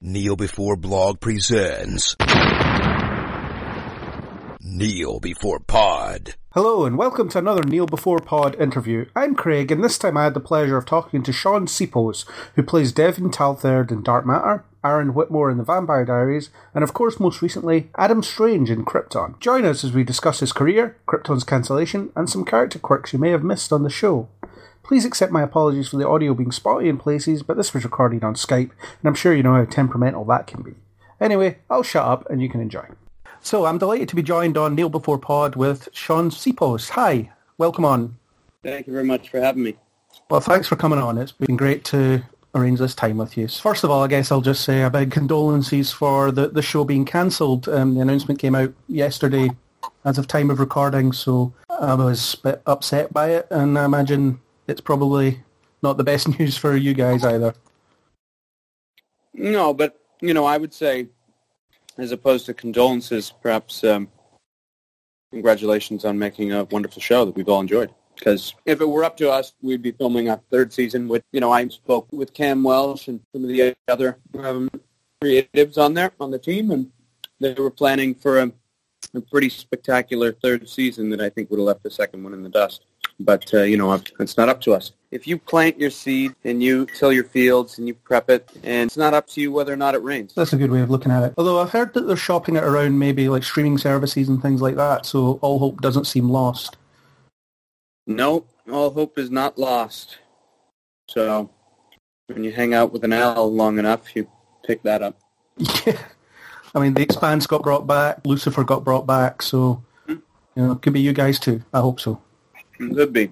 Kneel Before Blog presents Kneel Before Pod. Hello and welcome to another Kneel Before Pod interview. I'm Craig and this time I had the pleasure of talking to Shaun Sipos, who plays Devin Taltherd in Dark Matter, Aaron Whitmore in The Vampire Diaries, and of course most recently Adam Strange in Krypton. Join us as we discuss his career, Krypton's cancellation, and some character quirks you may have missed on the show. Please accept my apologies for the audio being spotty in places, but this was recorded on Skype, and I'm sure you know how temperamental that can be. Anyway, I'll shut up and you can enjoy. So I'm delighted to be joined on Kneel Before Pod with Shaun Sipos. Hi, welcome on. Thank you very much for having me. Well, thanks for coming on. It's been great to arrange this time with you. First of all, I guess I'll just say a big condolences for the, the show being cancelled. Um, the announcement came out yesterday as of time of recording, so I was a bit upset by it, and I imagine it's probably not the best news for you guys either. No, but, you know, I would say as opposed to condolences, perhaps um, congratulations on making a wonderful show that we've all enjoyed. Because if it were up to us, we'd be filming a third season. With you know, I spoke with Cam Welsh and some of the other um, creatives on there on the team, and they were planning for a, a pretty spectacular third season that I think would have left the second one in the dust. But uh, you know, it's not up to us. If you plant your seed and you till your fields and you prep it, and it's not up to you whether or not it rains. That's a good way of looking at it. Although I've heard that they're shopping it around maybe like streaming services and things like that, so all hope doesn't seem lost. No, all hope is not lost. So when you hang out with an owl long enough, you pick that up. Yeah. I mean, The Expanse got brought back, Lucifer got brought back, so you know, it could be you guys too. I hope so. It could be.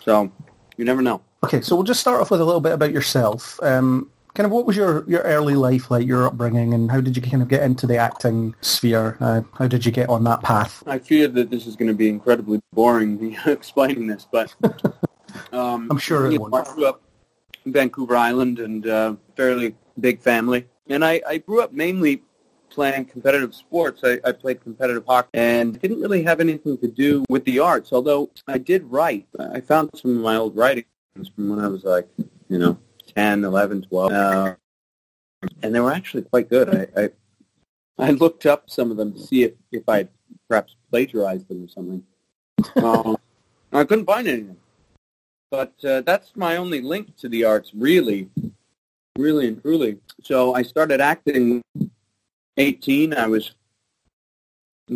So you never know. Okay, so we'll just start off with a little bit about yourself. Um, kind of what was your, your early life like, your upbringing, and how did you kind of get into the acting sphere? Uh, how did you get on that path? I fear that this is going to be incredibly boring explaining this, but um, I'm sure it know, I grew up in Vancouver Island and uh, fairly big family, and I, I grew up mainly playing competitive sports. I, I played competitive hockey and didn't really have anything to do with the arts, although I did write. I found some of my old writings from when I was like, you know, 10, 11, 12. Uh, and they were actually quite good. I, I, I looked up some of them to see if, if I'd perhaps plagiarized them or something. Um, I couldn't find anything. But uh, that's my only link to the arts, really, really and truly. So I started acting 18. I was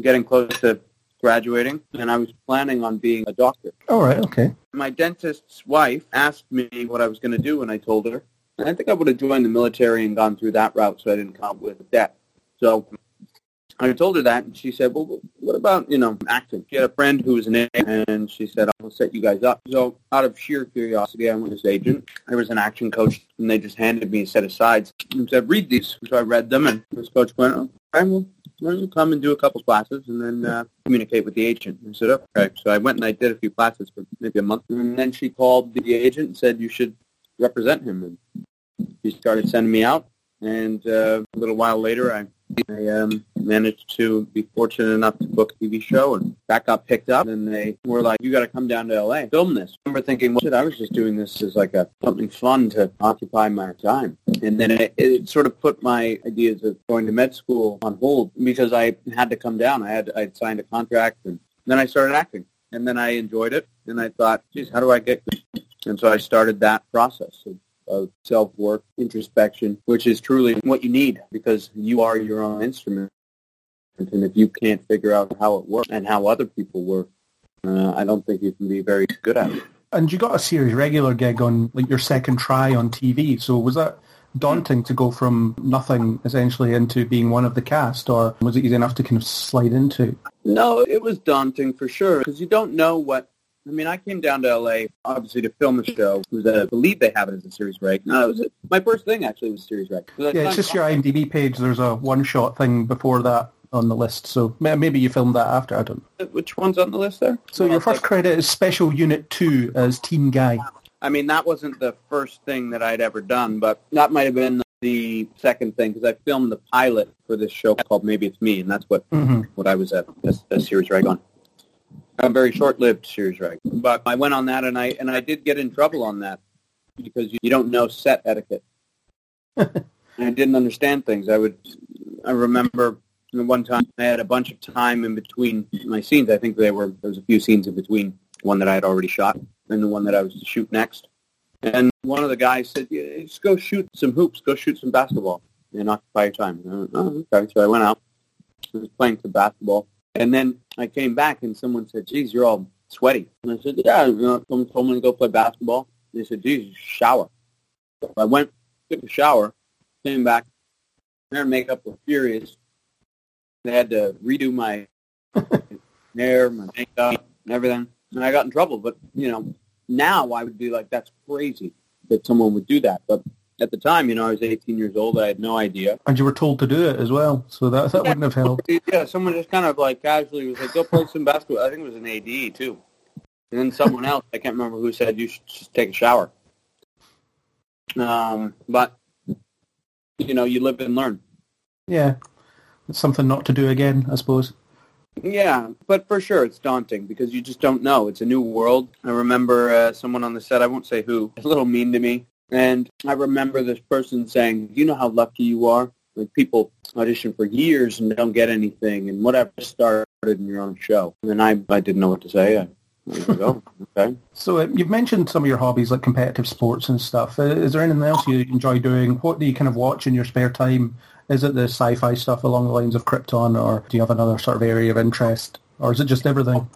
getting close to graduating, and I was planning on being a doctor. All right, okay. My dentist's wife asked me what I was going to do, and I told her. And I think I would have joined the military and gone through that route so I didn't come up with debt. So I told her that, and she said, well, what about, you know, acting? She had a friend who was an agent, and she said, I'll set you guys up. So out of sheer curiosity, I went to his agent. I was an action coach, and they just handed me a set of sides and said, read these. So I read them, and this coach went, oh, okay, well, why don't you come and do a couple classes and then uh, communicate with the agent? I said, okay. So I went and I did a few classes for maybe a month. And then she called the agent and said, you should represent him. And he started sending me out. And uh, a little while later, I I um, managed to be fortunate enough to book a TV show, and that got picked up. And they were like, "You got to come down to LA, film this." I remember thinking, "Well, I was just doing this as like a something fun to occupy my time." And then it, it sort of put my ideas of going to med school on hold because I had to come down. I had I'd signed a contract, and then I started acting, and then I enjoyed it, and I thought, "Geez, how do I get?" And so I started that process. Of self-work, introspection, which is truly what you need because you are your own instrument. And if you can't figure out how it works and how other people work, uh, I don't think you can be very good at it. And you got a series regular gig on like your second try on TV. So was that daunting to go from nothing essentially into being one of the cast, or was it easy enough to kind of slide into? No, it was daunting for sure because you don't know what I mean, I came down to LA obviously to film the show. It was a, I believe they have it as a series reg. No, it was a, my first thing actually was series reg. Yeah, it's just your IMDb page. There's a one shot thing before that on the list. So maybe you filmed that after. I don't. know. Which one's on the list there? So your first credit is Special Unit Two as Team Guy. I mean, that wasn't the first thing that I'd ever done, but that might have been the second thing because I filmed the pilot for this show called Maybe It's Me, and that's what mm-hmm. what I was at a, a series reg on a very short-lived series reg. But I went on that, and I and I did get in trouble on that because you, don't know set etiquette. I didn't understand things. I would, I remember one time I had a bunch of time in between my scenes. I think there were there was a few scenes in between one that I had already shot and the one that I was to shoot next. And one of the guys said, yeah, "Just go shoot some hoops. Go shoot some basketball and occupy your time." Went, oh, okay. So I went out. I was playing some basketball, and then I came back and someone said, "Geez, you're all sweaty." And I said, "Yeah." You know, someone told me to go play basketball. And They said, "Geez, shower." So I went, took a shower, came back. Hair and makeup were furious. They had to redo my hair, my makeup, and everything. And I got in trouble. But, you know, now I would be like, that's crazy that someone would do that. But at the time, you know, I was 18 years old. I had no idea. And you were told to do it as well. So that, that Yeah. wouldn't have helped. Yeah, someone just kind of like casually was like, go play some basketball. I think it was an AD, too. And then someone else, I can't remember who said, you should just take a shower. Um, but, you know, you live and learn. Yeah. It's something not to do again, I suppose. Yeah, but for sure it's daunting because you just don't know. It's a new world. I remember uh, someone on the set, I won't say who, a little mean to me. And I remember this person saying, you know how lucky you are? Like people audition for years and don't get anything and whatever started and you're on a show. And I, I didn't know what to say. I, like, oh, okay. So uh, you've mentioned some of your hobbies like competitive sports and stuff. Uh, is there anything else you enjoy doing? What do you kind of watch in your spare time? Is it the sci-fi stuff along the lines of Krypton, or do you have another sort of area of interest, or is it just everything?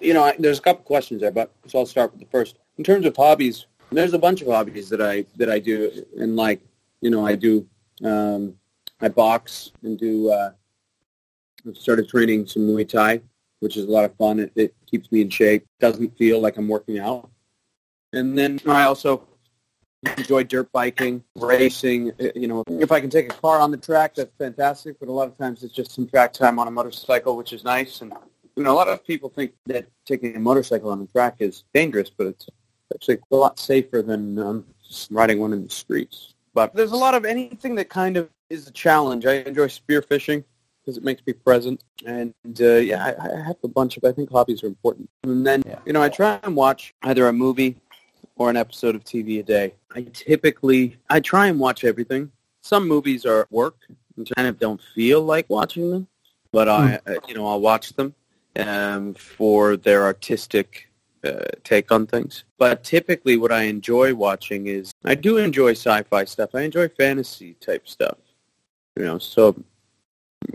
You know, I, there's a couple questions there, but so I'll start with the first. In terms of hobbies, there's a bunch of hobbies that I that I do, and like, you know, I do, um, I box and do. Uh, I've started training some Muay Thai, which is a lot of fun. It, it keeps me in shape. Doesn't feel like I'm working out. And then I also enjoy dirt biking, racing. Uh, You know, if I can take a car on the track, that's fantastic. But a lot of times it's just some track time on a motorcycle, which is nice. And you know, a lot of people think that taking a motorcycle on the track is dangerous, but it's actually a lot safer than um, just riding one in the streets. But there's a lot of anything that kind of is a challenge. I enjoy spearfishing because it makes me present. And uh, yeah, I, I have a bunch of, I think hobbies are important. And then, Yeah. you know, I try and watch either a movie or an episode of TV a day. I typically, I try and watch everything. Some movies are work and kind of don't feel like watching them, but I, uh, you know, I'll watch them um, for their artistic uh, take on things. But typically what I enjoy watching is, I do enjoy sci-fi stuff. I enjoy fantasy type stuff. You know, so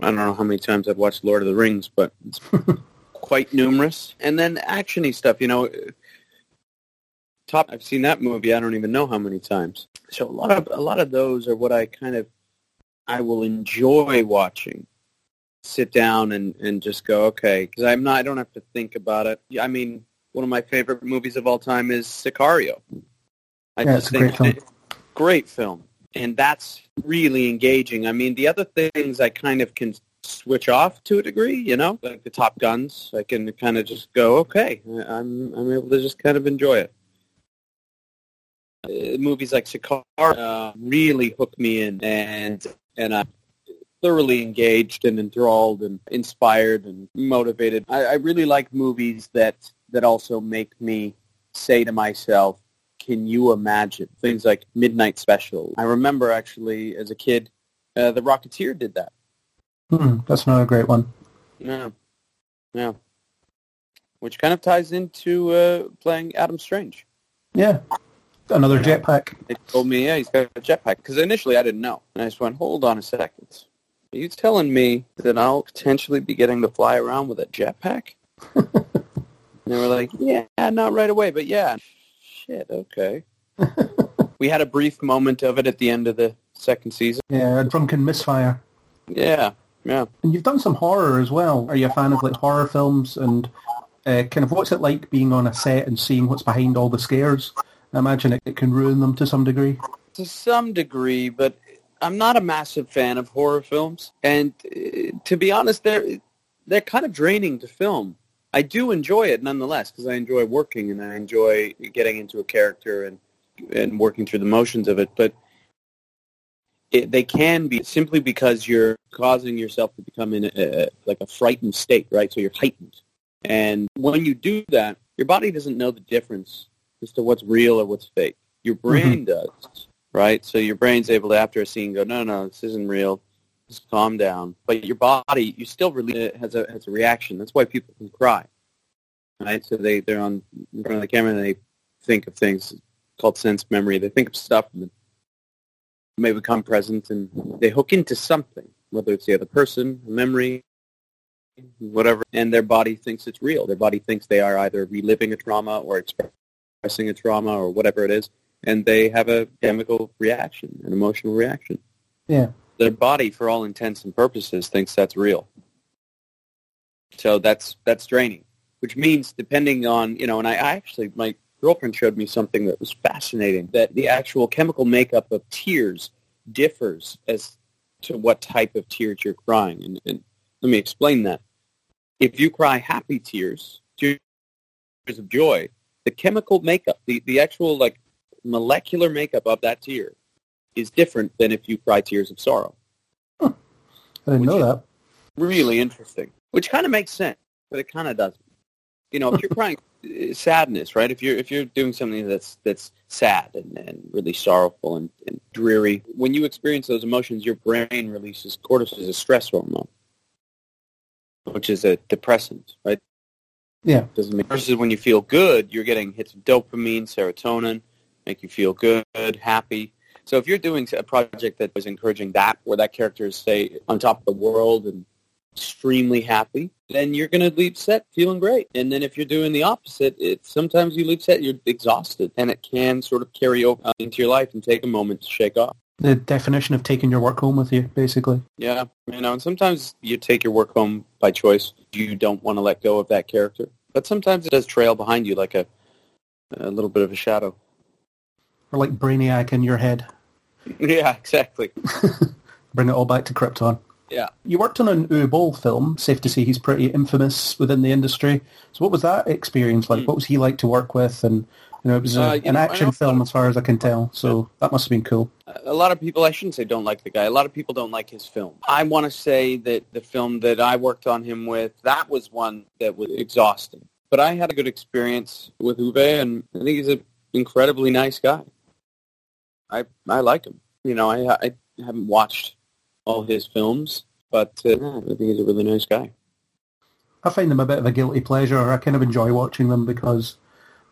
I don't know how many times I've watched Lord of the Rings, but it's quite numerous. And then actiony stuff, you know, top I've seen that movie I don't even know how many times. So a lot of a lot of those are what I kind of I will enjoy watching. Sit down and and just go okay because I'm not I don't have to think about it. I mean, one of my favorite movies of all time is Sicario. I Yeah, just it's a great think great film, and that's really engaging. I mean, the other things I kind of can switch off to a degree, you know, like the Top Guns. I can kind of just go, okay, I'm I'm able to just kind of enjoy it. Uh, movies like Sicario uh, really hook me in, and and I'm thoroughly engaged and enthralled and inspired and motivated. I, I really like movies that that also make me say to myself, can you imagine things like Midnight Special? I remember actually as a kid, uh, The Rocketeer did that. Hmm, that's another great one. Yeah, yeah. Which kind of ties into uh, playing Adam Strange. Yeah. Another jetpack. They told me, yeah, he's got a jetpack. Because initially I didn't know. And I just went, hold on a second. Are you telling me that I'll potentially be getting to fly around with a jetpack? and they were like, yeah, not right away, but yeah. Shit, okay. we had a brief moment of it at the end of the second season. Yeah, a drunken misfire. Yeah, yeah. And you've done some horror as well. Are you a fan of like horror films and uh, kind of what's it like being on a set and seeing what's behind all the scares? I imagine it, it can ruin them to some degree. To some degree, but I'm not a massive fan of horror films. And uh, to be honest, they're, they're kind of draining to film. I do enjoy it nonetheless because I enjoy working and I enjoy getting into a character and and working through the motions of it. But it, they can be simply because you're causing yourself to become in a, like a frightened state, right? So you're heightened, and when you do that, your body doesn't know the difference as to what's real or what's fake. Your brain does, right? So your brain's able to, after a scene, go, no, no, this isn't real. Just calm down. But your body, you still really it has a has a reaction. That's why people can cry, right? So they they're on in front of the camera and they think of things called sense memory. They think of stuff and may become present and they hook into something, whether it's the other person, a memory, whatever, and their body thinks it's real. Their body thinks they are either reliving a trauma or expressing a trauma or whatever it is, and they have a chemical reaction, an emotional reaction. Yeah. Their body, for all intents and purposes, thinks that's real. So that's that's draining, which means depending on you know, and I, I actually my girlfriend showed me something that was fascinating that the actual chemical makeup of tears differs as to what type of tears you're crying, and, and let me explain that. If you cry happy tears, tears of joy, the chemical makeup, the, the actual like molecular makeup of that tear is different than if you cry tears of sorrow. Huh. I didn't know that. Really interesting, which kind of makes sense, but it kind of doesn't. You know, if you're crying uh, sadness, right? If you're if you're doing something that's that's sad and, and really sorrowful and, and dreary, when you experience those emotions, your brain releases cortisol, a stress hormone, which is a depressant, right? Yeah. Doesn't make, versus when you feel good, you're getting hits of dopamine, serotonin, make you feel good, happy. So if you're doing a project that was encouraging that, where that character is, say, on top of the world and extremely happy, then you're going to leave set feeling great. And then if you're doing the opposite, it sometimes you leave set, you're exhausted, and it can sort of carry over uh, into your life and take a moment to shake off. The definition of taking your work home with you, basically. Yeah, you know, and sometimes you take your work home by choice. You don't want to let go of that character, but sometimes it does trail behind you like a a little bit of a shadow. Or like Brainiac in your head. Yeah, exactly. Bring it all back to Krypton. Yeah. You worked on an Uwe Boll film. Safe to say he's pretty infamous within the industry. So what was that experience like? Hmm. What was he like to work with? And you know, it was a, Uh, an know, action film as far as I can tell. So that must have been cool. a lot of people, I shouldn't say don't like the guy. A lot of people don't like his film. I want to say that the film that I worked on him with, that was one that was exhausting. But I had a good experience with Uwe, and I think he's an incredibly nice guy. I I like him. You know, I I haven't watched all his films, but uh, I think he's a really nice guy. I find them a bit of a guilty pleasure. I kind of enjoy watching them because,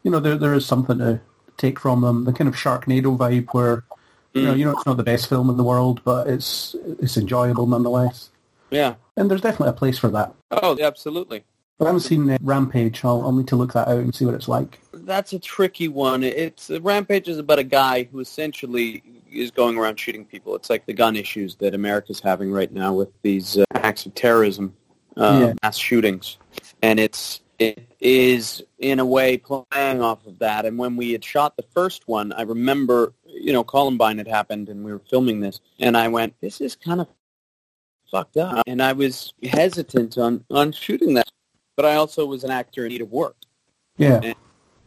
you know, there there is something to take from them. The kind of Sharknado vibe where, you know, Mm. you know, it's not the best film in the world, but it's it's enjoyable nonetheless. Yeah. And there's definitely a place for that. Oh, absolutely. But I haven't seen uh, Rampage. I'll, I'll need to look that out and see what it's like. That's a tricky one. It's Rampage is about a guy who essentially is going around shooting people. It's like the gun issues that America's having right now with these uh, acts of terrorism, uh, Yeah. mass shootings, and it's it is in a way playing off of that. And when we had shot the first one, I remember you know Columbine had happened, and we were filming this, and I went, "This is kind of fucked up," and I was hesitant on on shooting that, but I also was an actor in need of work Yeah.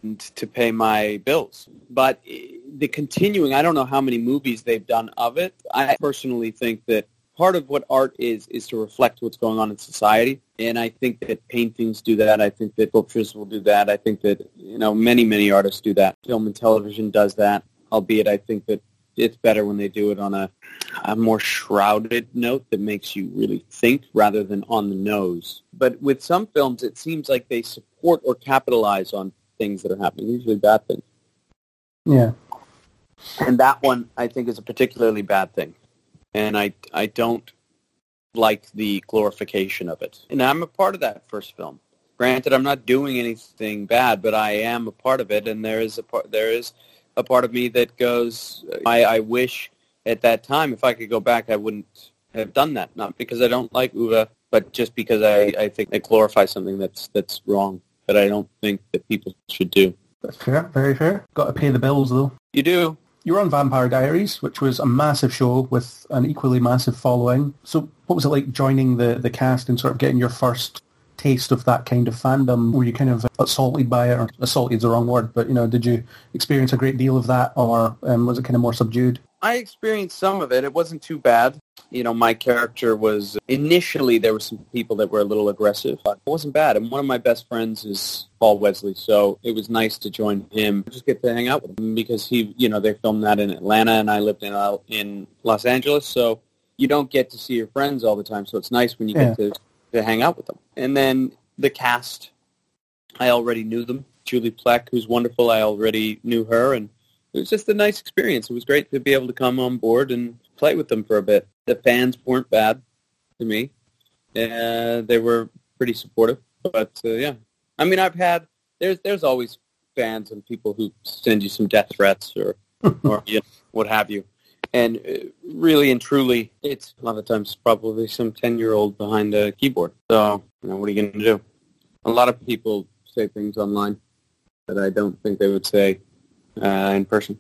and to pay my bills. But eh, the continuing, I don't know how many movies they've done of it. I personally think that part of what art is is to reflect what's going on in society. And I think that paintings do that. I think that sculptures will do that. I think that, you know, many, many artists do that. Film and television does that, albeit I think that it's better when they do it on a, a more shrouded note that makes you really think rather than on the nose. But with some films, it seems like they support or capitalize on things that are happening, usually bad things. Yeah. And that one, I think, is a particularly bad thing. And I, I don't like the glorification of it. And I'm a part of that first film. Granted, I'm not doing anything bad, but I am a part of it, and there is a part, there is a part of me that goes, I, I wish at that time, if I could go back, I wouldn't have done that. Not because I don't like Uwe, but just because I, I think it glorifies something that's that's wrong that I don't think that people should do. That's fair. Very fair. Got to pay the bills, though. You do. You were on Vampire Diaries, which was a massive show with an equally massive following. So what was it like joining the, the cast and sort of getting your first taste of that kind of fandom? Were you kind of assaulted by it? Or assaulted is the wrong word, but, you know, did you experience a great deal of that or um, was it kind of more subdued? I experienced some of it. It wasn't too bad. you know, my character was initially there were some people that were a little aggressive. But it wasn't bad. And one of my best friends is Paul Wesley, so it was nice to join him. Just get to hang out with him because he, you know, they filmed that in Atlanta, and I lived in uh, in Los Angeles, so you don't get to see your friends all the time. So it's nice when you Yeah. get to to hang out with them. And then the cast, I already knew them. Julie Plec, who's wonderful, I already knew her, and it was just a nice experience. It was great to be able to come on board and play with them for a bit. The fans weren't bad to me. Uh, they were pretty supportive, but uh, yeah, I mean, I've had there's there's always fans and people who send you some death threats or or you know, what have you. And uh, really and truly, it's a lot of times probably some ten year old behind a keyboard. So you know, what are you going to do? A lot of people say things online that I don't think they would say uh, in person.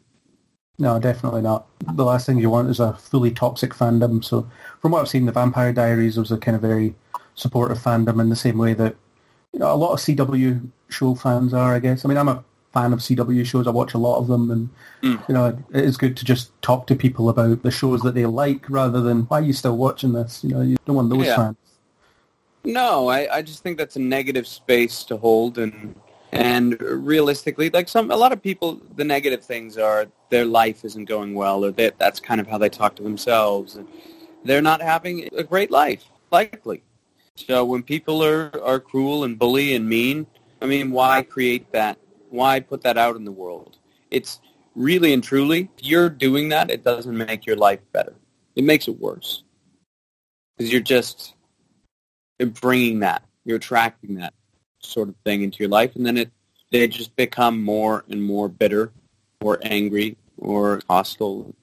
No, definitely not. The last thing you want is a fully toxic fandom. So from what I've seen, the Vampire Diaries was a kind of very supportive fandom in the same way that you know a lot of CW show fans are. I guess. I mean, I'm a fan of CW shows. I watch a lot of them, and Mm. you know, it is good to just talk to people about the shows that they like rather than why are you still watching this. You know, you don't want those Yeah. fans. No, I, I just think that's a negative space to hold and and realistically, like some a lot of people the negative things are their life isn't going well or that that's kind of how they talk to themselves and they're not having a great life, likely. So when people are, are cruel and bully and mean, I mean why create that? Why put that out in the world? It's really and truly, you're doing that, it doesn't make your life better. It makes it worse. Because you're just bringing that, you're attracting that sort of thing into your life, and then it they just become more and more bitter, or angry, or hostile,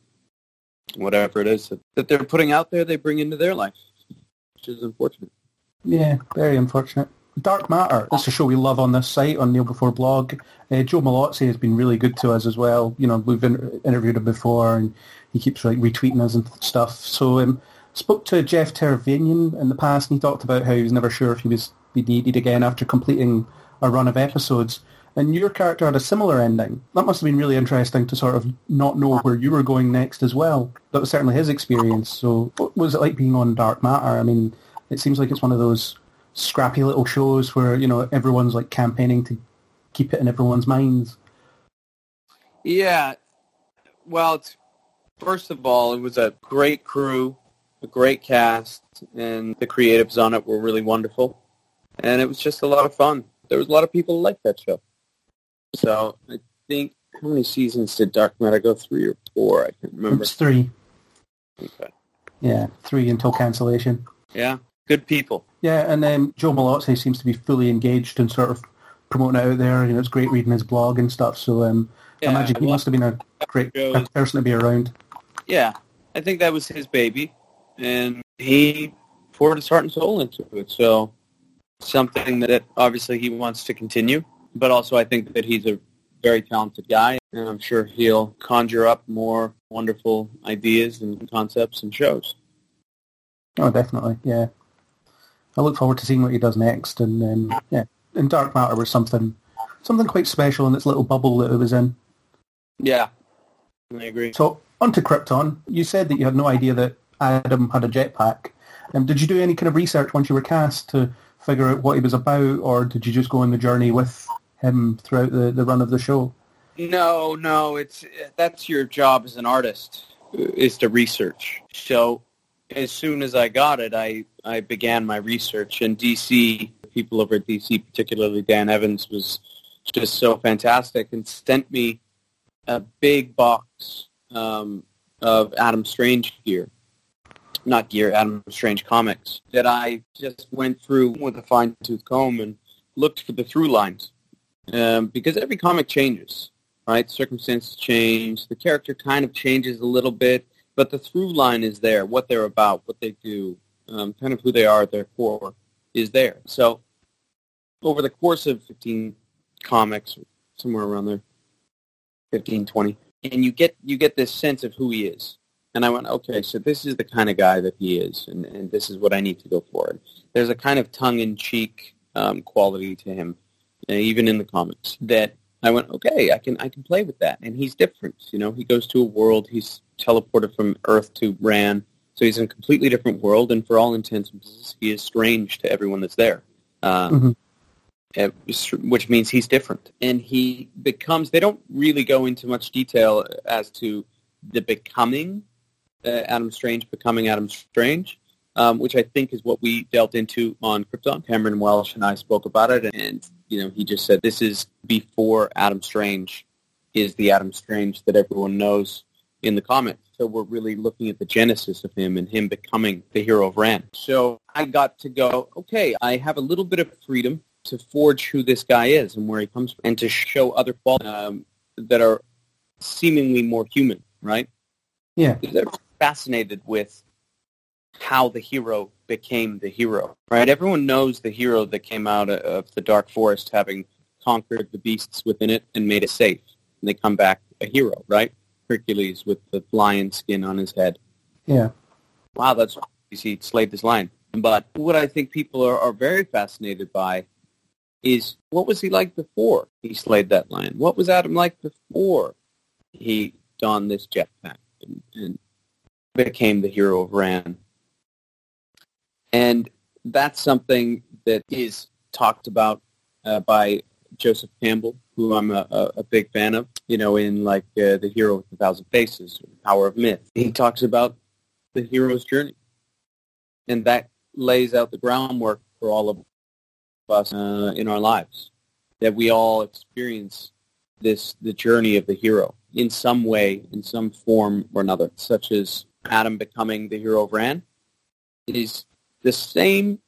whatever it is that they're putting out there. They bring into their life, which is unfortunate. Yeah, very unfortunate. Dark Matter. It's a show we love on this site, on Kneel Before Blog. Uh, Joe Mallozzi has been really good to us as well. You know, we've inter- interviewed him before, and he keeps like retweeting us and stuff. So, um, spoke to Jeff Teravainen in the past, and he talked about how he was never sure if he was be needed again after completing a run of episodes. And your character had a similar ending. That must have been really interesting to sort of not know where you were going next as well. That was certainly his experience. So, what was it like being on Dark Matter? I mean, it seems like it's one of those scrappy little shows where you know everyone's like campaigning to keep it in everyone's minds. Yeah. Well, it's, first of all, it was a great crew, a great cast, and the creatives on it were really wonderful. And it was just a lot of fun. There was a lot of people who liked that show. So I think, how many seasons did Dark Matter go? Three or four? I can't remember. It's three, Okay. yeah, three until cancellation. Yeah. Good people. Yeah, and um, Joe Mallozzi seems to be fully engaged and sort of promoting it out there. You know, it's great reading his blog and stuff. So um, I imagine he must have been a great Joe's- person to be around. Yeah. I think that was his baby. And he poured his heart and soul into it. So something that obviously he wants to continue. But also I think that he's a very talented guy. And I'm sure he'll conjure up more wonderful ideas and concepts and shows. Oh, definitely, yeah. I look forward to seeing what he does next. And um, yeah, and Dark Matter was something something quite special in its little bubble that it was in. Yeah. I agree. So onto Krypton. You said that you had no idea that Adam had a jetpack. Um, did you do any kind of research once you were cast to figure out what he was about, or did you just go on the journey with him throughout the, the run of the show? No, no, it's that's your job as an artist is to research. So as soon as I got it, I I began my research. And DC, people over at DC, particularly Dan Evans, was just so fantastic and sent me a big box um, of Adam Strange gear, not gear, Adam Strange comics that I just went through with a fine tooth comb and looked for the through lines um, because every comic changes right? Circumstances change. The character kind of changes a little bit, but the through line is there. What they're about, what they do, um, kind of who they are at their core is there. So over the course of 15 comics, somewhere around there, 15, 20, and you get you get this sense of who he is. And I went, okay, so this is the kind of guy that he is, and, and this is what I need to go for. And there's a kind of tongue-in-cheek um, quality to him, uh, even in the comics, that I went, okay, I can I can play with that. And he's different. You know, he goes to a world. He's teleported from Earth to Rann, So he's in a completely different world, and for all intents and purposes, he is strange to everyone that's there. Uh, Mhm. uh, which means he's different. And he becomes, they don't really go into much detail as to the becoming, uh, Adam Strange becoming Adam Strange, um, which I think is what we dealt into on Krypton. Cameron Welsh and I spoke about it, and, you know, he just said this is before Adam Strange is the Adam Strange that everyone knows in the comics. So we're really looking at the genesis of him and him becoming the hero of Rann. So I got to go, okay, I have a little bit of freedom to forge who this guy is and where he comes from, and to show other qualities um, that are seemingly more human, right? Yeah. They're fascinated with how the hero became the hero, right? Everyone knows the hero that came out of the Dark Forest having conquered the beasts within it and made it safe. And they come back a hero, right? Hercules with the lion skin on his head. Yeah. Wow, that's he slayed this lion. But what I think people are, are very fascinated by is what was he like before he slayed that lion? What was Adam like before he donned this jetpack and, and became the hero of Rann? And that's something that is talked about uh, by Joseph Campbell, who I'm a, a, big fan of, you know, in like uh, The Hero with a Thousand Faces, Power of Myth. He talks about the hero's journey. And that lays out the groundwork for all of us uh, in our lives, that we all experience this, the journey of the hero in some way, in some form or another, such as Adam becoming the hero of Rann. Is the same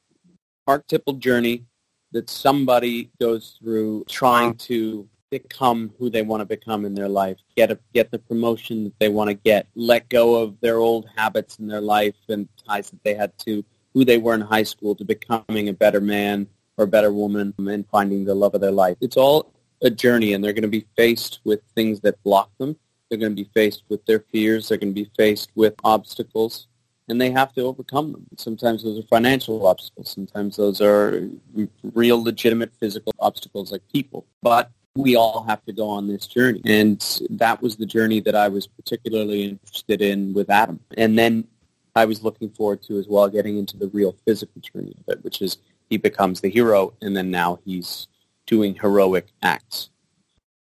archetypal journey that somebody goes through trying to become who they want to become in their life, get a, get the promotion that they want to get, let go of their old habits in their life and ties that they had to who they were in high school to becoming a better man or a better woman and finding the love of their life. It's all a journey and they're going to be faced with things that block them. They're going to be faced with their fears. They're going to be faced with obstacles and they have to overcome them. Sometimes those are financial obstacles. Sometimes those are real, legitimate physical obstacles like people. But we all have to go on this journey. And that was the journey that I was particularly interested in with Adam. And then I was looking forward to as well getting into the real physical journey of it, which is he becomes the hero and then now he's doing heroic acts.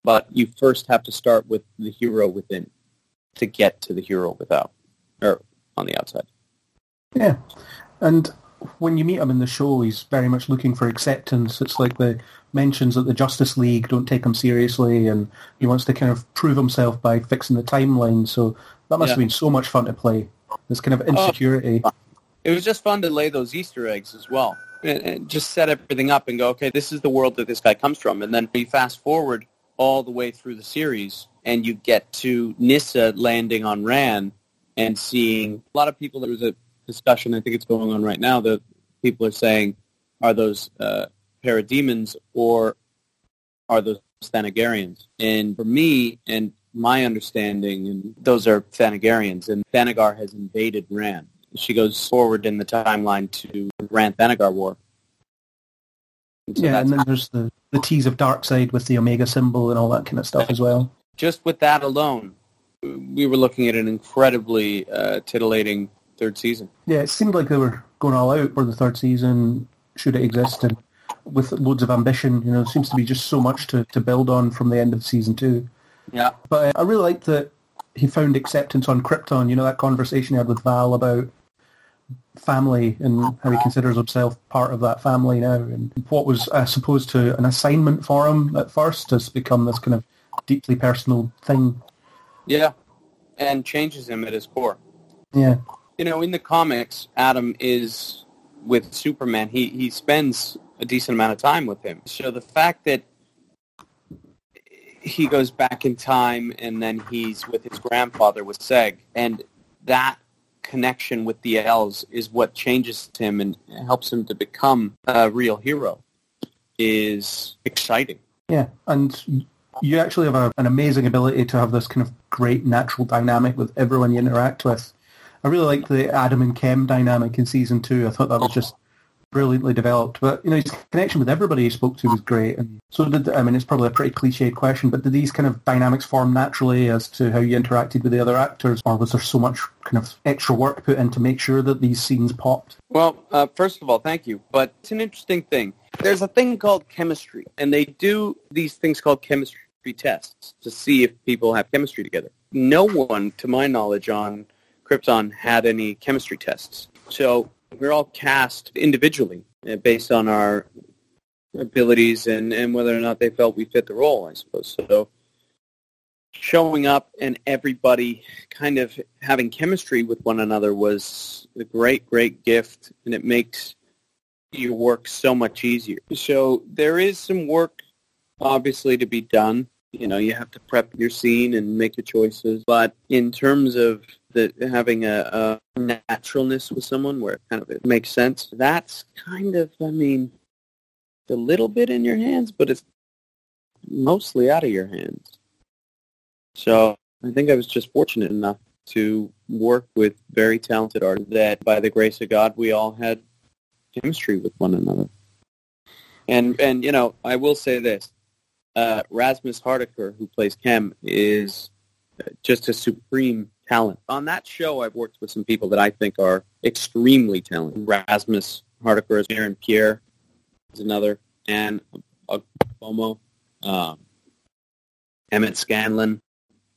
But you first have to start with the hero within to get to the hero without, or on the outside. Yeah. And when you meet him in the show, he's very much looking for acceptance. It's like the mentions that the Justice League don't take him seriously, and he wants to kind of prove himself by fixing the timeline. So that must Yeah. have been so much fun to play. This kind of oh. insecurity. It was just fun to lay those Easter eggs as well. And, and just set everything up and go, okay, this is the world that this guy comes from. And then you fast forward all the way through the series and you get to Nyssa landing on Rann and seeing a lot of people, there was a discussion, I think it's going on right now, that people are saying, are those uh, parademons or are those Thanagarians? And for me, and my understanding, and those are Thanagarians, and Thanagar has invaded Rann. She goes forward in the timeline to Rann Thanagar War. And so yeah, and then there's the, the tease of Darkseid with the Omega symbol and all that kind of stuff as well. just with that alone, we were looking at an incredibly uh, titillating third season. Yeah, it seemed like they were going all out for the third season, should it exist, and with loads of ambition. You know, there seems to be just so much to, to build on from the end of season two. Yeah. But uh, I really liked that he found acceptance on Krypton. You know, that conversation he had with Val about family and how he considers himself part of that family now. And what was uh, supposed to an assignment for him at first has become this kind of deeply personal thing. Yeah. And changes him at his core. Yeah. You know, in the comics, Adam is with Superman. He he spends a decent amount of time with him. So the fact that he goes back in time and then he's with his grandfather with Seg, and that connection with the L's is what changes him and helps him to become a real hero. Is exciting. Yeah, and you actually have a, an amazing ability to have this kind of great natural dynamic with everyone you interact with. I really liked the Adam and Kem dynamic in season two. I thought that was just brilliantly developed. But you know, his connection with everybody he spoke to was great. And so did I mean, it's probably a pretty cliched question, but did these kind of dynamics form naturally as to how you interacted with the other actors, or was there so much kind of extra work put in to make sure that these scenes popped? Well, uh, first of all, thank you. But it's an interesting thing. There's a thing called chemistry, and they do these things called chemistry tests to see if people have chemistry together. No one, to my knowledge, on Krypton had any chemistry tests. So we're all cast individually uh, based on our abilities and, and whether or not they felt we fit the role, I suppose. So showing up and everybody kind of having chemistry with one another was a great, great gift, and it makes your work so much easier. So there is some work, obviously, to be done. You know, you have to prep your scene and make your choices. But in terms of the having a, a naturalness with someone where it kind of it makes sense, that's kind of, I mean, a little bit in your hands, but it's mostly out of your hands. So I think I was just fortunate enough to work with very talented artists that by the grace of God we all had chemistry with one another. And and you know, I will say this. Uh, Rasmus Hardiker, who plays Kem, is just a supreme talent. On that show, I've worked with some people that I think are extremely talented. Rasmus Hardiker is Aaron Pierre is another, and Bomo, um, Emmett Scanlan,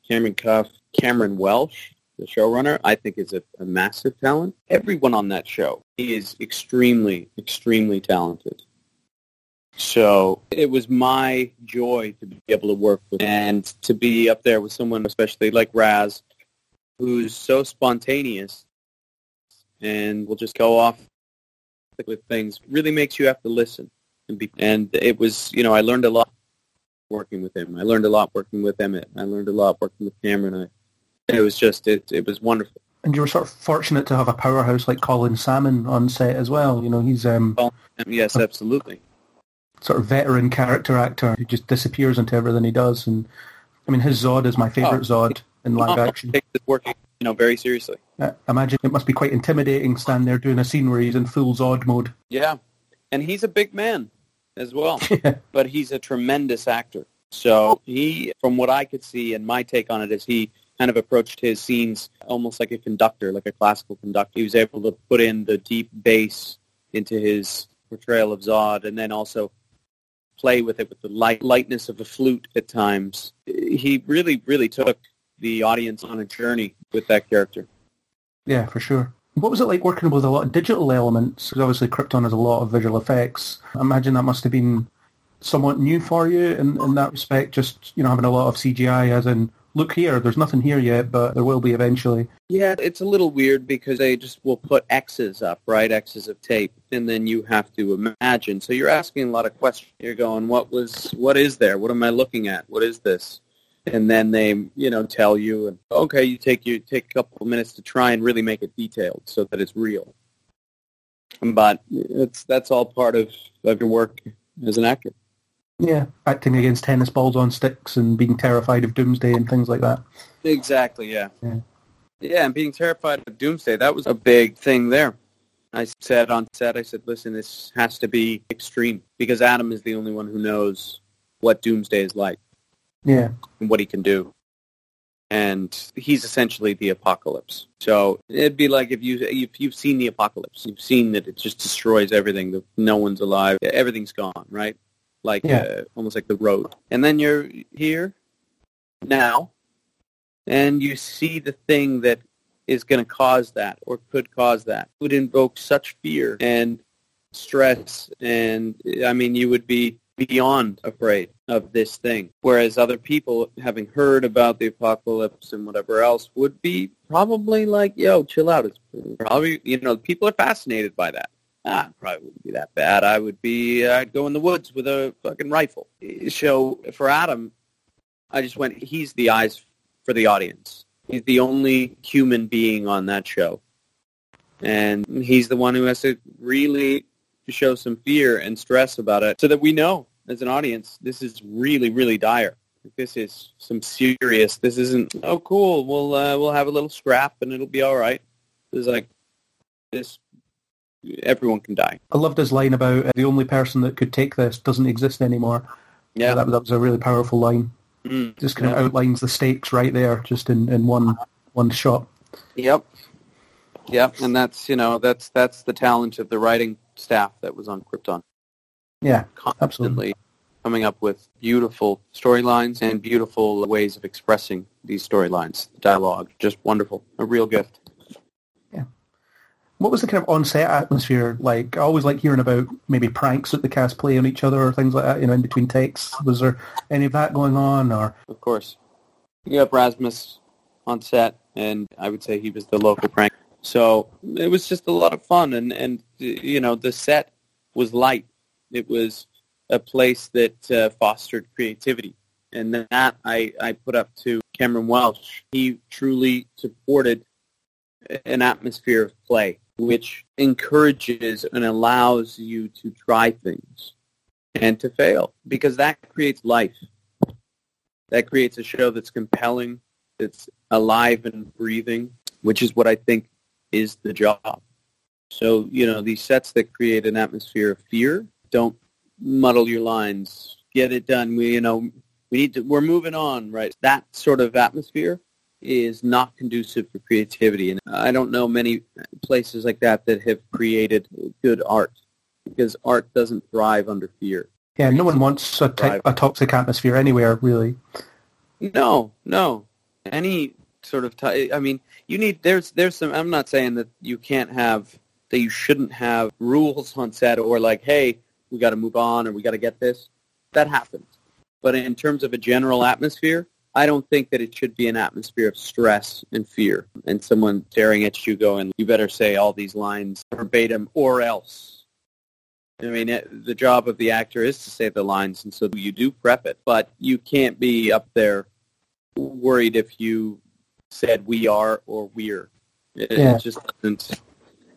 Cameron Cuffe, Cameron Welsh, the showrunner, I think is a, a massive talent. Everyone on that show is extremely, extremely talented. So it was my joy to be able to work with and to be up there with someone, especially like Raz, who's so spontaneous and will just go off with things. Really makes you have to listen and be. And it was, you know, I learned a lot working with him. I learned a lot working with Emmett. I learned a lot working with Cameron. I, it was just, it, it was wonderful. And you were sort of fortunate to have a powerhouse like Colin Salmon on set as well. You know, he's um, yes, absolutely sort of veteran character actor who just disappears into everything he does. And I mean, his Zod is my oh. favorite oh, Zod in live oh, action. Takes his working, you know, very seriously. I imagine it must be quite intimidating standing there doing a scene where he's in full Zod mode. Yeah, and he's a big man as well, yeah. but he's a tremendous actor. So he, from what I could see, and my take on it is he kind of approached his scenes almost like a conductor, like a classical conductor. He was able to put in the deep bass into his portrayal of Zod, and then also play with it with the light lightness of the flute at times. He really, really took the audience on a journey with that character. Yeah, for sure. What was it like working with a lot of digital elements? Because obviously Krypton has a lot of visual effects. I imagine that must have been somewhat new for you in, in that respect, just, you know, having a lot of CGI as in look here, there's nothing here yet, but there will be eventually. Yeah, it's a little weird because they just will put X's up, right? X's of tape, and then you have to imagine. So you're asking a lot of questions. You're going, what was, what is there? What am I looking at? What is this? And then they, you know, tell you, and okay, you take you take a couple of minutes to try and really make it detailed so that it's real. But it's that's all part of, of your work as an actor. Yeah, acting against tennis balls on sticks and being terrified of Doomsday and things like that. Exactly, yeah. Yeah, yeah and being terrified of Doomsday, that was a big thing there. I said on set, I said, listen, this has to be extreme because Adam is the only one who knows what Doomsday is like. Yeah. And what he can do. And he's essentially the apocalypse. So it'd be like if you if you've seen the apocalypse, you've seen that it just destroys everything. No one's alive. Everything's gone, right? Like yeah. uh, almost like the road. And then you're here now, and you see the thing that is going to cause that or could cause that. It would invoke such fear and stress, and I mean, you would be beyond afraid of this thing. Whereas other people, having heard about the apocalypse and whatever else, would be probably like, yo, chill out. It's probably, you know, people are fascinated by that ah, probably wouldn't be that bad. I would be, uh, I'd go in the woods with a fucking rifle. So for Adam, I just went, he's the eyes for the audience. He's the only human being on that show. And he's the one who has to really show some fear and stress about it so that we know as an audience this is really, really dire. This is some serious. This isn't. Oh, cool. We'll uh, we'll have a little scrap and it'll be all right. It's like this everyone can die. I loved his line about uh, the only person that could take this doesn't exist anymore. Yeah, that, that was a really powerful line. Mm, Just kind yeah. of outlines the stakes right there, just in, in one one shot. Yep. Yep, and that's you know that's that's the talent of the writing staff that was on Krypton. Yeah, Constantly coming up with beautiful storylines and beautiful ways of expressing these storylines. Dialogue, just wonderful, a real gift. What was the kind of on-set atmosphere like? I always like hearing about maybe pranks that the cast play on each other or things like that, you know, in between takes. Was there any of that going on or? Of course, you have Rasmus on set, and I would say he was the local prank. So it was just a lot of fun, and and you know the set was light. It was a place that uh, fostered creativity, and that I I put up to Cameron Welsh. He truly supported an atmosphere of play, which encourages and allows you to try things and to fail, because that creates life. That creates a show that's compelling, that's alive and breathing, which is what I think is the job. So, you know, these sets that create an atmosphere of fear, don't muddle your lines. Get it done. We, you know, we need to, we're moving on, right? That sort of atmosphere is not conducive for creativity. And I don't know many places like that that have created good art because art doesn't thrive under fear. Yeah, no one wants a, Right. a toxic atmosphere anywhere, really. No, no. Any sort of ti I mean, you need there's there's some I'm not saying that you can't have that you shouldn't have rules on set or like, hey, we got to move on or we got to get this. That happens. But in terms of a general atmosphere, I don't think that it should be an atmosphere of stress and fear and someone staring at you going, you better say all these lines verbatim or else. I mean, it, the job of the actor is to say the lines, and so you do prep it. But you can't be up there worried if you said we are or we're. It, Yeah. it just doesn't.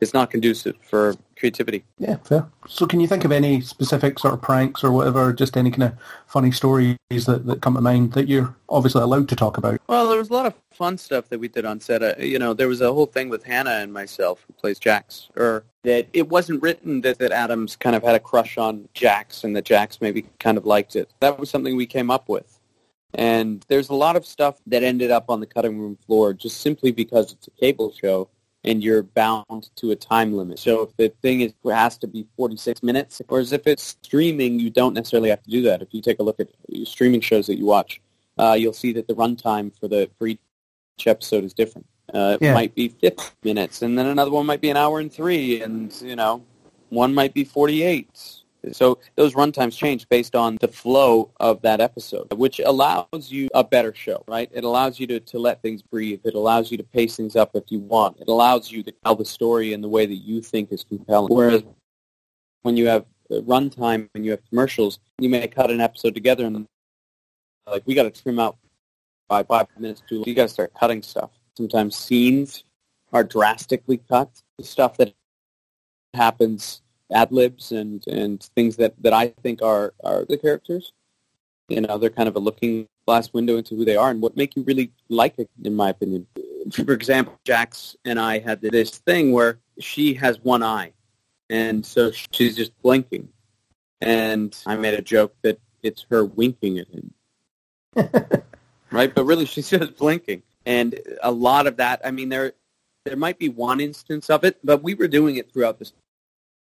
It's not conducive for creativity. Yeah, fair. So can you think of any specific sort of pranks or whatever, just any kind of funny stories that, that come to mind that you're obviously allowed to talk about? Well, there was a lot of fun stuff that we did on set. Uh, you know, there was a whole thing with Hannah and myself, who plays Jax, or that it wasn't written that, that Adams kind of had a crush on Jax and that Jax maybe kind of liked it. That was something we came up with. And there's a lot of stuff that ended up on the cutting room floor just simply because it's a cable show and you're bound to a time limit. So if the thing is has to be 46 minutes, whereas if it's streaming, you don't necessarily have to do that. If you take a look at streaming shows that you watch, uh, you'll see that the runtime for the for each episode is different. Uh, it Yeah. might be 50 minutes, and then another one might be an hour and three, and you know, one might be 48. So those runtimes change based on the flow of that episode, which allows you a better show, right? It allows you to, to let things breathe. It allows you to pace things up if you want. It allows you to tell the story in the way that you think is compelling. Whereas when you have runtime and you have commercials, you may cut an episode together and like we got to trim out by five minutes too. You got to start cutting stuff. Sometimes scenes are drastically cut. Stuff that happens ad libs and, and things that, that I think are, are the characters. You know, they're kind of a looking glass window into who they are and what make you really like it, in my opinion. For example, Jax and I had this thing where she has one eye, and so she's just blinking. And I made a joke that it's her winking at him. right? But really, she's just blinking. And a lot of that, I mean, there there might be one instance of it, but we were doing it throughout the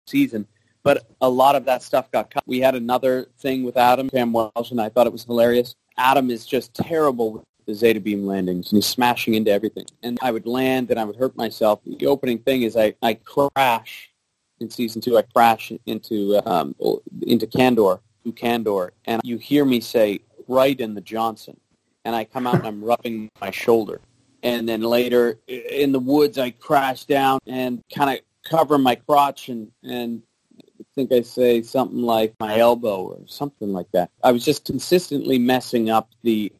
season. But a lot of that stuff got cut. We had another thing with Adam, Cam Welsh, and I thought it was hilarious. Adam is just terrible with the Zeta Beam landings, and he's smashing into everything. And I would land, and I would hurt myself. The opening thing is I, I crash in season two. I crash into um, into Kandor, to Kandor, and you hear me say, right in the Johnson. And I come out and I'm rubbing my shoulder. And then later in the woods, I crash down and kind of cover my crotch and, and I think I say something like my elbow or something like that. I was just consistently messing up the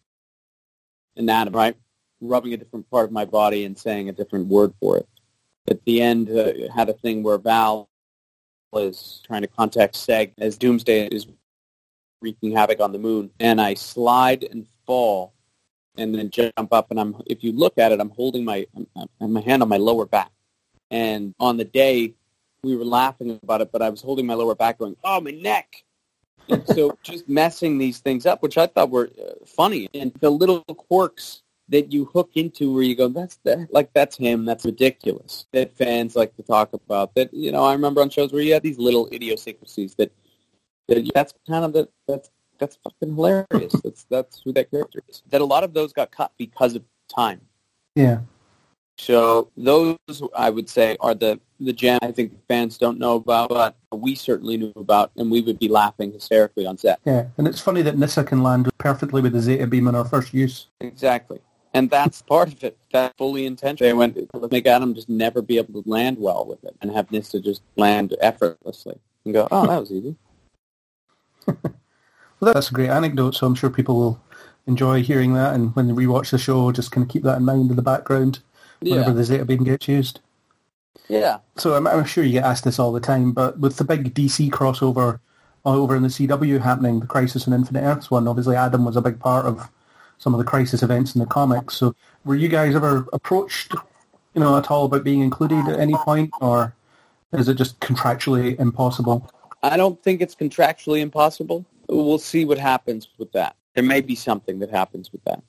anatomy, right? Rubbing a different part of my body and saying a different word for it. At the end, uh, had a thing where Val was trying to contact Seg as Doomsday is wreaking havoc on the moon, and I slide and fall, and then jump up, and I'm. If you look at it, I'm holding my my hand on my lower back, and on the day we were laughing about it, but I was holding my lower back, going, "Oh, my neck." So just messing these things up, which I thought were uh, funny, and the little quirks that you hook into where you go, that's that, like that's him, that's ridiculous. That fans like to talk about. That you know, I remember on shows where you had these little idiosyncrasies that that that's kind of the that's that's fucking hilarious. that's that's who that character is. That a lot of those got cut because of time. Yeah. So those I would say are the the gem I think fans don't know about, but we certainly knew about, and we would be laughing hysterically on set. Yeah, and it's funny that Nyssa can land perfectly with the Zeta beam in our first use. Exactly. And that's part of it. That fully intentional. They went, let's make Adam just never be able to land well with it and have Nyssa just land effortlessly and go, oh, that was easy. well, that's a great anecdote, so I'm sure people will enjoy hearing that. And when they rewatch the show, just kind of keep that in mind in the background whenever Yeah. the Zeta beam gets used. Yeah. So I'm, I'm sure you get asked this all the time, but with the big DC crossover uh, over in the CW happening, the Crisis on Infinite Earths one, obviously Adam was a big part of some of the Crisis events in the comics. So were you guys ever approached, you know, at all about being included at any point, or is it just contractually impossible? I don't think it's contractually impossible. We'll see what happens with that. There may be something that happens with that,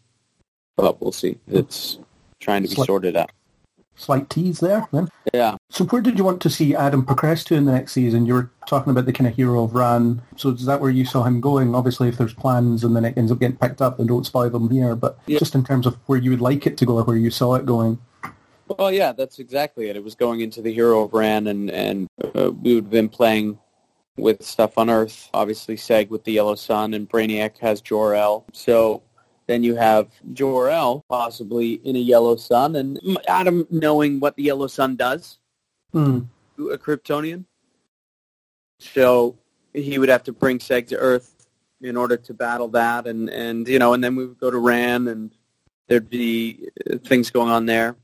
but we'll see. It's trying to be Slight- sorted out. Slight tease there, then. Yeah. So where did you want to see Adam progress to in the next season? You were talking about the kind of hero of Rann. So is that where you saw him going? Obviously, if there's plans and then it ends up getting picked up, then don't spoil them here. But Yeah. just in terms of where you would like it to go or where you saw it going. Well, yeah, that's exactly it. It was going into the Hero of Rann, and and uh, we would have been playing with stuff on Earth. Obviously, Seg with the Yellow Sun, and Brainiac has Jor-El. So then you have Jor-El possibly in a Yellow Sun, and Adam knowing what the Yellow Sun does Hmm. to a Kryptonian. So he would have to bring Seg to Earth in order to battle that, and and you know, and then we would go to Rann, and there'd be uh, things going on there.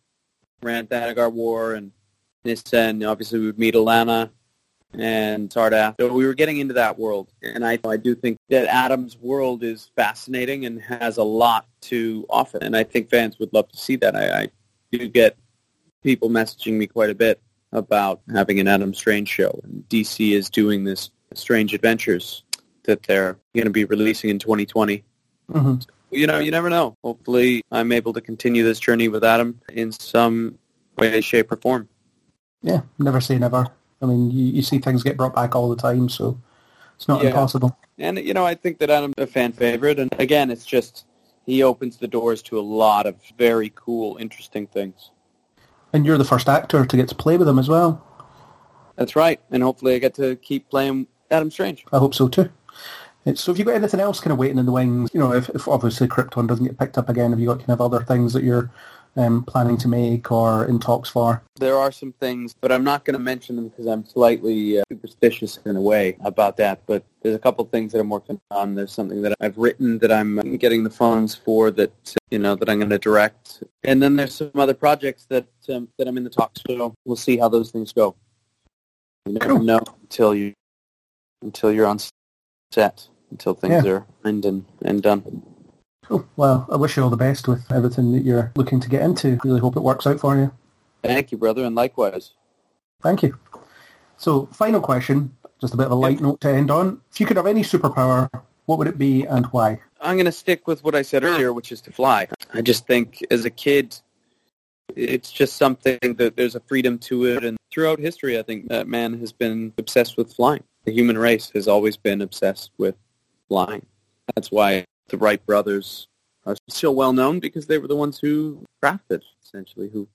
Rann Thanagar War and Nyssa, and obviously we would meet Alanna and Sardath. So we were getting into that world, and I I do think that Adam's world is fascinating and has a lot to offer, and I think fans would love to see that. I, I do get people messaging me quite a bit about having an Adam Strange show, and DC is doing this Strange Adventures that they're going to be releasing in 2020 hmm you know, you never know. Hopefully, I'm able to continue this journey with Adam in some way, shape, or form. Yeah, never say never. I mean, you, you see things get brought back all the time, so it's not Yeah. impossible. And you know, I think that Adam's a fan favorite, and again, it's just he opens the doors to a lot of very cool, interesting things. And you're the first actor to get to play with him as well. That's right, and hopefully, I get to keep playing Adam Strange. I hope so too. So have you got anything else kind of waiting in the wings? You know, if, if obviously Krypton doesn't get picked up again, have you got kind of other things that you're um, planning to make or in talks for? There are some things, but I'm not going to mention them because I'm slightly uh, superstitious in a way about that. But there's a couple things that I'm working on. There's something that I've written that I'm getting the funds for that you know that I'm going to direct, and then there's some other projects that um, that I'm in the talks. So we'll see how those things go. You never Cool. know until you until you're on set, until things Yeah. are end and, and done. Cool. Well, I wish you all the best with everything that you're looking to get into. Really hope it works out for you. Thank you, brother, and likewise. Thank you. So, final question, just a bit of a light note to end on. If you could have any superpower, what would it be and why? I'm going to stick with what I said earlier, which is to fly. I just think as a kid, it's just something that there's a freedom to it. And throughout history, I think that man has been obsessed with flying. The human race has always been obsessed with flying. That's why the Wright brothers uh, are still well known because they were the ones who crafted, essentially, who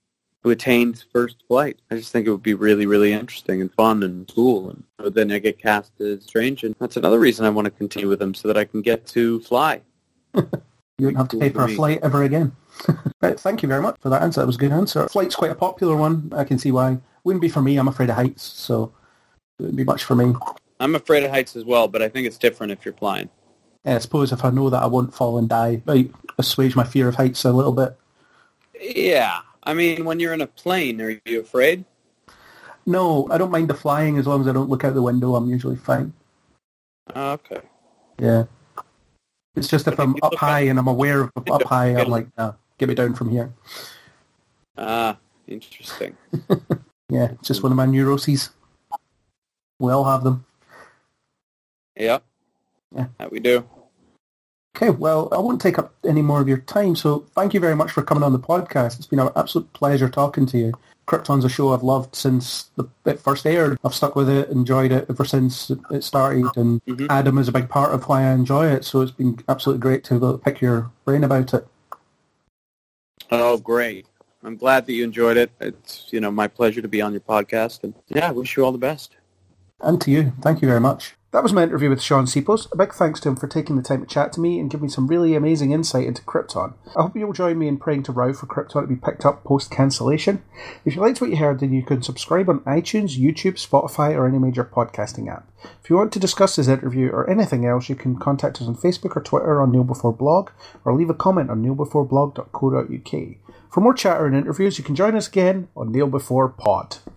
who attained first flight. I just think it would be really, really interesting and fun and cool. And then I get cast as Strange, and that's another reason I want to continue with them so that I can get to fly. You wouldn't have to pay for a flight ever again. right, thank you very much for that answer. That was a good answer. Flight's quite a popular one. I can see why. Wouldn't be for me. I'm afraid of heights, so it wouldn't be much for me. I'm afraid of heights as well, but I think it's different if you're flying. I suppose if I know that I won't fall and die, might assuage my fear of heights a little bit. Yeah. I mean, when you're in a plane, are you afraid? No, I don't mind the flying as long as I don't look out the window. I'm usually fine. Oh, okay. Yeah. It's just if I'm up high and I'm aware of up high, I'm like, nah, get me down from here. Ah, interesting. Yeah, it's just one of my neuroses. We all have them. Yep. Yeah. That we do. Okay, well, I won't take up any more of your time, so thank you very much for coming on the podcast. It's been an absolute pleasure talking to you. Krypton's a show I've loved since the, it first aired. I've stuck with it, enjoyed it ever since it started, and Mhm. Adam is a big part of why I enjoy it, so it's been absolutely great to be able to pick your brain about it. Oh, great. I'm glad that you enjoyed it. It's, you know, my pleasure to be on your podcast. And yeah, I wish you all the best. And to you, thank you very much. That was my interview with Shaun Sipos. A big thanks to him for taking the time to chat to me and give me some really amazing insight into Krypton. I hope you'll join me in praying to Rao for Krypton to be picked up post cancellation. If you liked what you heard, then you can subscribe on iTunes, YouTube, Spotify, or any major podcasting app. If you want to discuss this interview or anything else, you can contact us on Facebook or Twitter on Kneel Before Blog, or leave a comment on kneelbeforeblog.co.uk. For more chatter and interviews, you can join us again on Kneel Before Pod.